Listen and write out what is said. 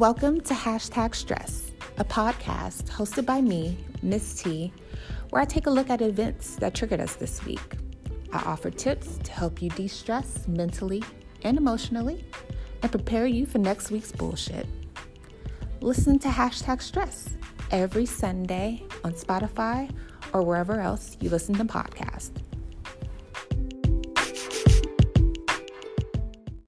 Welcome to Hashtag Stressed, a podcast hosted by me, Miss T, where I take a look at events that triggered us this week. I offer tips to help you de stress mentally and emotionally and prepare you for next week's bullshit. Listen to Hashtag Stressed every Sunday on Spotify or wherever else you listen to podcasts.